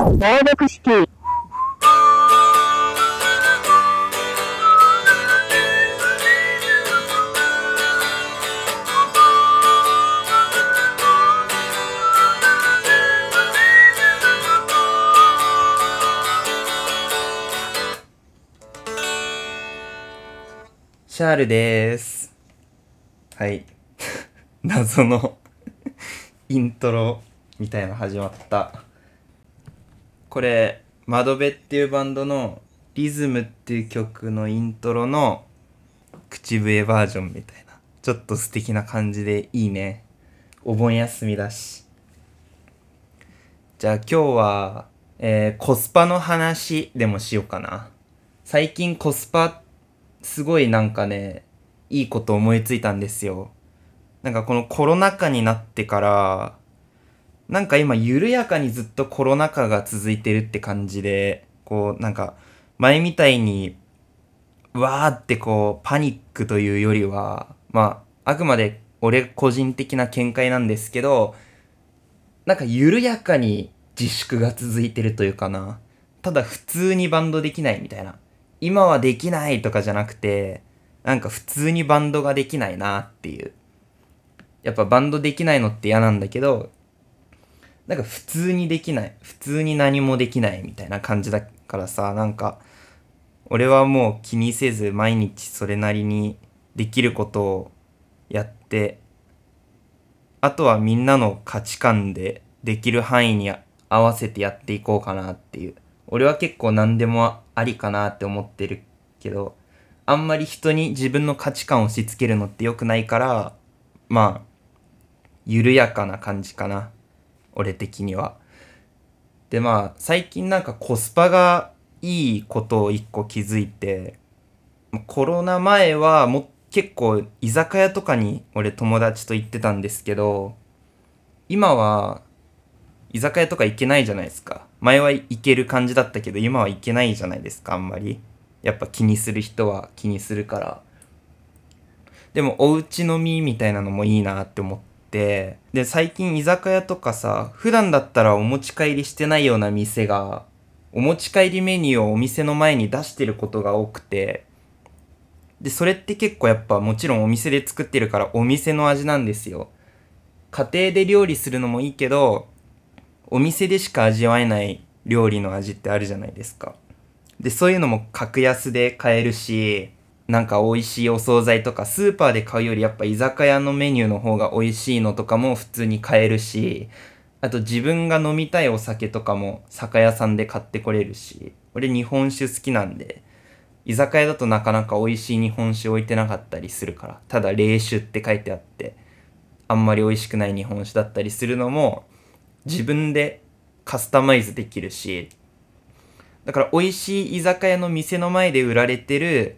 朗読シティ。シャールです。はい。謎の イントロみたいな始まった。これ、窓辺っていうバンドのリズムっていう曲のイントロの口笛バージョンみたいな。ちょっと素敵な感じでいいね。お盆休みだし。じゃあ今日は、えーコスパの話でもしようかな。最近コスパすごいなんかね、いいこと思いついたんですよ。なんかこのコロナ禍になってから、なんか今緩やかにずっとコロナ禍が続いてるって感じで、こうなんか前みたいに、わーってこうパニックというよりは、まああくまで俺個人的な見解なんですけど、なんか緩やかに自粛が続いてるというかな。ただ普通にバンドできないみたいな。今はできないとかじゃなくて、なんか普通にバンドができないなっていう。やっぱバンドできないのって嫌なんだけど、なんか普通にできない。普通に何もできないみたいな感じだからさ、なんか、俺はもう気にせず毎日それなりにできることをやって、あとはみんなの価値観でできる範囲に合わせてやっていこうかなっていう。俺は結構何でもありかなって思ってるけど、あんまり人に自分の価値観を押し付けるのって良くないから、まあ、緩やかな感じかな。俺的には。でまあ、最近なんかコスパがいいことを一個気づいて、コロナ前はもう結構居酒屋とかに俺友達と行ってたんですけど、今は居酒屋とか行けないじゃないですか。前は行ける感じだったけど、今は行けないじゃないですか、あんまり。やっぱ気にする人は気にするから。でも、おうち飲みみたいなのもいいなって思ってて、で、最近居酒屋とかさ、普段だったらお持ち帰りしてないような店が、お持ち帰りメニューをお店の前に出してることが多くて、で、それって結構やっぱもちろんお店で作ってるからお店の味なんですよ。家庭で料理するのもいいけど、お店でしか味わえない料理の味ってあるじゃないですか。で、そういうのも格安で買えるし、なんか美味しいお惣菜とかスーパーで買うよりやっぱ居酒屋のメニューの方が美味しいのとかも普通に買えるし、あと自分が飲みたいお酒とかも酒屋さんで買ってこれるし、俺日本酒好きなんで、居酒屋だとなかなか美味しい日本酒置いてなかったりするから、ただ冷酒って書いてあって、あんまり美味しくない日本酒だったりするのも、自分でカスタマイズできるし、だから美味しい居酒屋の店の前で売られてる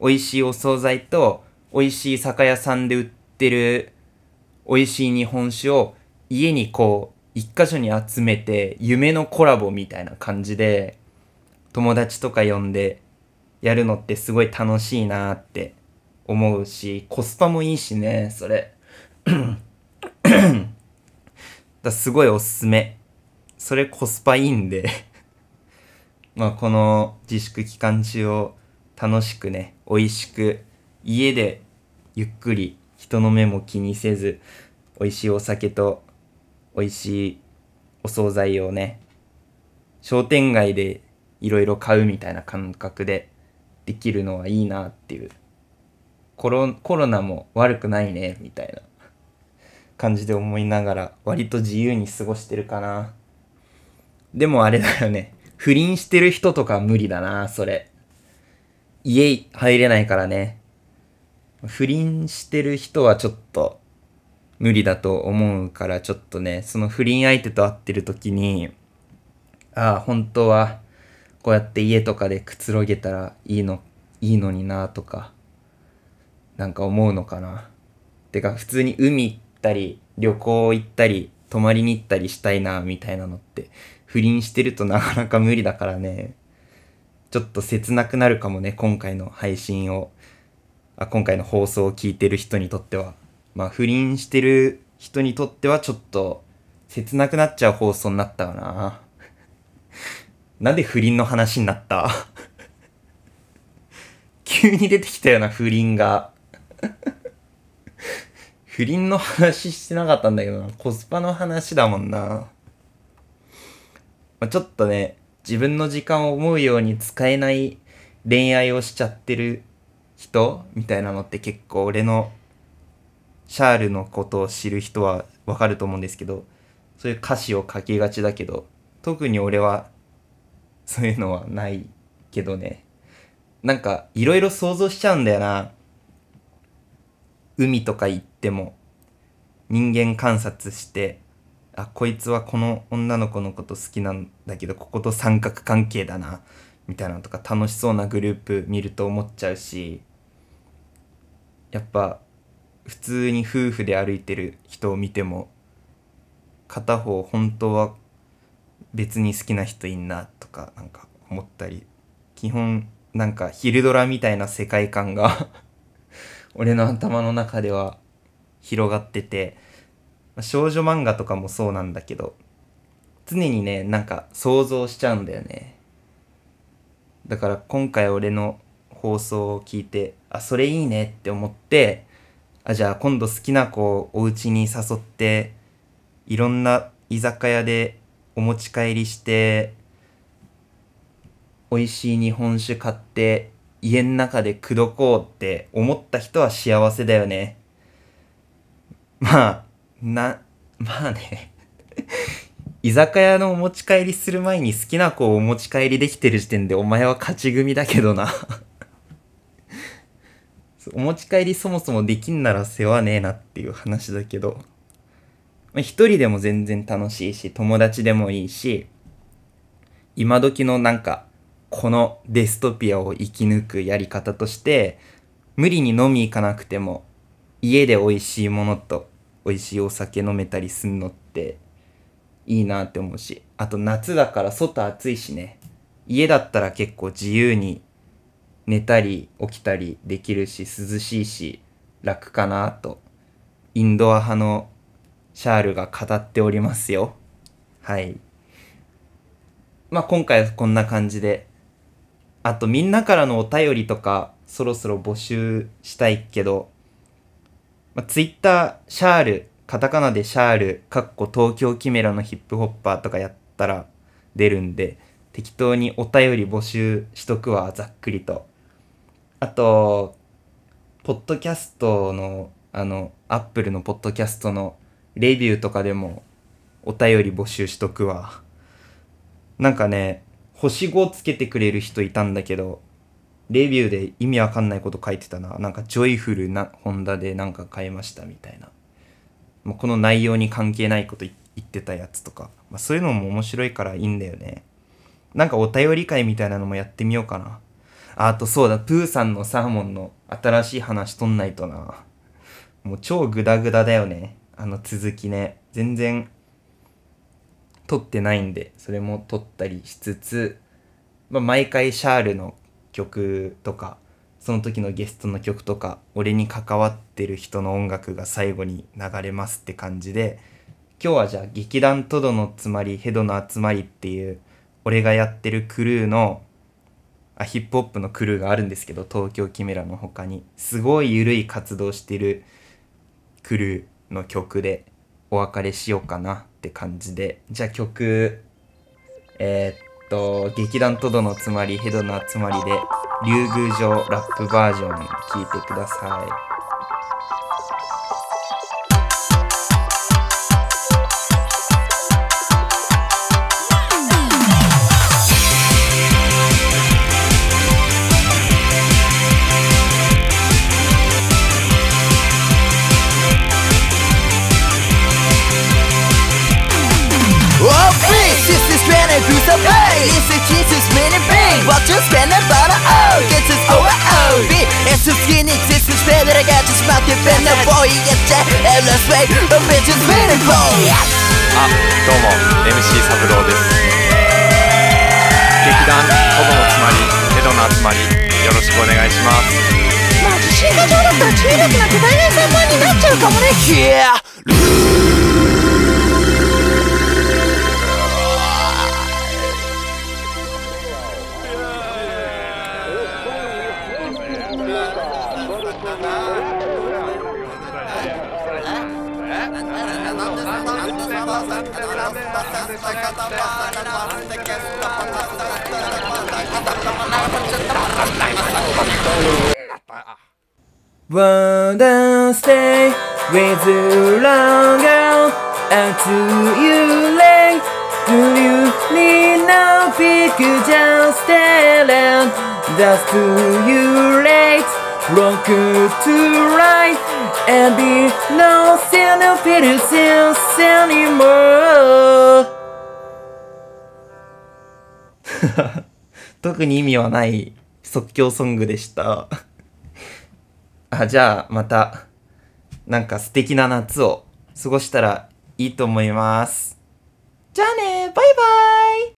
美味しいお惣菜と美味しい酒屋さんで売ってる美味しい日本酒を家にこう一箇所に集めて夢のコラボみたいな感じで友達とか呼んでやるのってすごい楽しいなって思うしコスパもいいしねそれ だすごいおすすめそれコスパいいんで まあこの自粛期間中を楽しくね美味しく家でゆっくり人の目も気にせず美味しいお酒と美味しいお惣菜をね商店街でいろいろ買うみたいな感覚でできるのはいいなっていう。コロコロナも悪くないねみたいな。感じで思いながら割と自由に過ごしてるかな。でもあれだよね。不倫してる人とか無理だなそれ。家入れないからね。不倫してる人はちょっと無理だと思うからちょっとねその不倫相手と会ってる時にああ本当はこうやって家とかでくつろげたらいいのいいのになとかなんか思うのかな。てか普通に海行ったり旅行行ったり泊まりに行ったりしたいなみたいなのって不倫してるとなかなか無理だからね。ちょっと切なくなるかもね今回の配信を。あ今回の放送を聞いてる人にとっては。まあ不倫してる人にとってはちょっと切なくなっちゃう放送になったかな。なんで不倫の話になった？急に出てきたような不倫が。不倫の話してなかったんだけどな。コスパの話だもんな、まあ、ちょっとね自分の時間を思うように使えない恋愛をしちゃってる人みたいなのって結構俺のシャールのことを知る人はわかると思うんですけどそういう歌詞を書きがちだけど特に俺はそういうのはないけどね。なんかいろいろ想像しちゃうんだよな。海とか行っても人間観察してあこいつはこの女の子のこと好きなんだけどここと三角関係だなみたいなのとか楽しそうなグループ見ると思っちゃうしやっぱ普通に夫婦で歩いてる人を見ても片方本当は別に好きな人いんなとかなんか思ったり基本なんか昼ドラみたいな世界観が 俺の頭の中では広がってて少女漫画とかもそうなんだけど常にねなんか想像しちゃうんだよね。だから今回俺の放送を聞いてあそれいいねって思ってあじゃあ今度好きな子をお家に誘っていろんな居酒屋でお持ち帰りして美味しい日本酒買って家の中で口説こうって思った人は幸せだよね。まあなまあね。居酒屋のお持ち帰りする前に好きな子をお持ち帰りできてる時点でお前は勝ち組だけどな。お持ち帰りそもそもできんなら世話ねえなっていう話だけど、まあ、一人でも全然楽しいし友達でもいいし今時のなんかこのデストピアを生き抜くやり方として無理に飲み行かなくても家で美味しいものと美味しいお酒飲めたりすんのっていいなって思うし。あと夏だから外暑いしね。家だったら結構自由に寝たり起きたりできるし涼しいし楽かなと。インドア派のシャールが語っておりますよ。はい。まあ今回はこんな感じで。あとみんなからのお便りとかそろそろ募集したいけど、まあ、ツイッターシャールカタカナでシャールかっこ東京キメラのヒップホッパーとかやったら出るんで適当にお便り募集しとくわざっくりとあと、ポッドキャストの、あの、アップルのポッドキャストのレビューとかでもお便り募集しとくわ。なんかね、星5つけてくれる人いたんだけど、レビューで意味わかんないこと書いてたな。なんかジョイフルなホンダでなんか買いましたみたいな。もうこの内容に関係ないこと言ってたやつとか。まあ、そういうのも面白いからいいんだよね。なんかお便り会みたいなのもやってみようかな。あとそうだ、プーさんのサーモンの新しい話とんないとな。もう超グダグダだよね。あの続きね。全然撮ってないんで、それも撮ったりしつつ、まあ、毎回シャールの曲とか、その時のゲストの曲とか、俺に関わってる人の音楽が最後に流れますって感じで、今日はじゃあ劇団トドのつまりヘドの集まりっていう俺がやってるクルーのあヒップホップのクルーがあるんですけど東京キメラの他にすごい緩い活動してるクルーの曲でお別れしようかなって感じでじゃあ曲えー、っと劇団とどのつまりヘドのつまりで竜宮城ラップバージョン聴いてください。あどうも MC です。劇団トドのつまりヘドの集まりよろしくお願いします。まあ自信過剰だったら中学の巨大な3万になっちゃうかもね。Yeah! Wanna stay with you longer until you late. Do you need no picture staring? That's too you late. Wrong to right and be no sin of pity sense anymore. 特に意味はない即興ソングでした。あ、じゃあまた、なんか素敵な夏を過ごしたらいいと思います。じゃあねバイバイ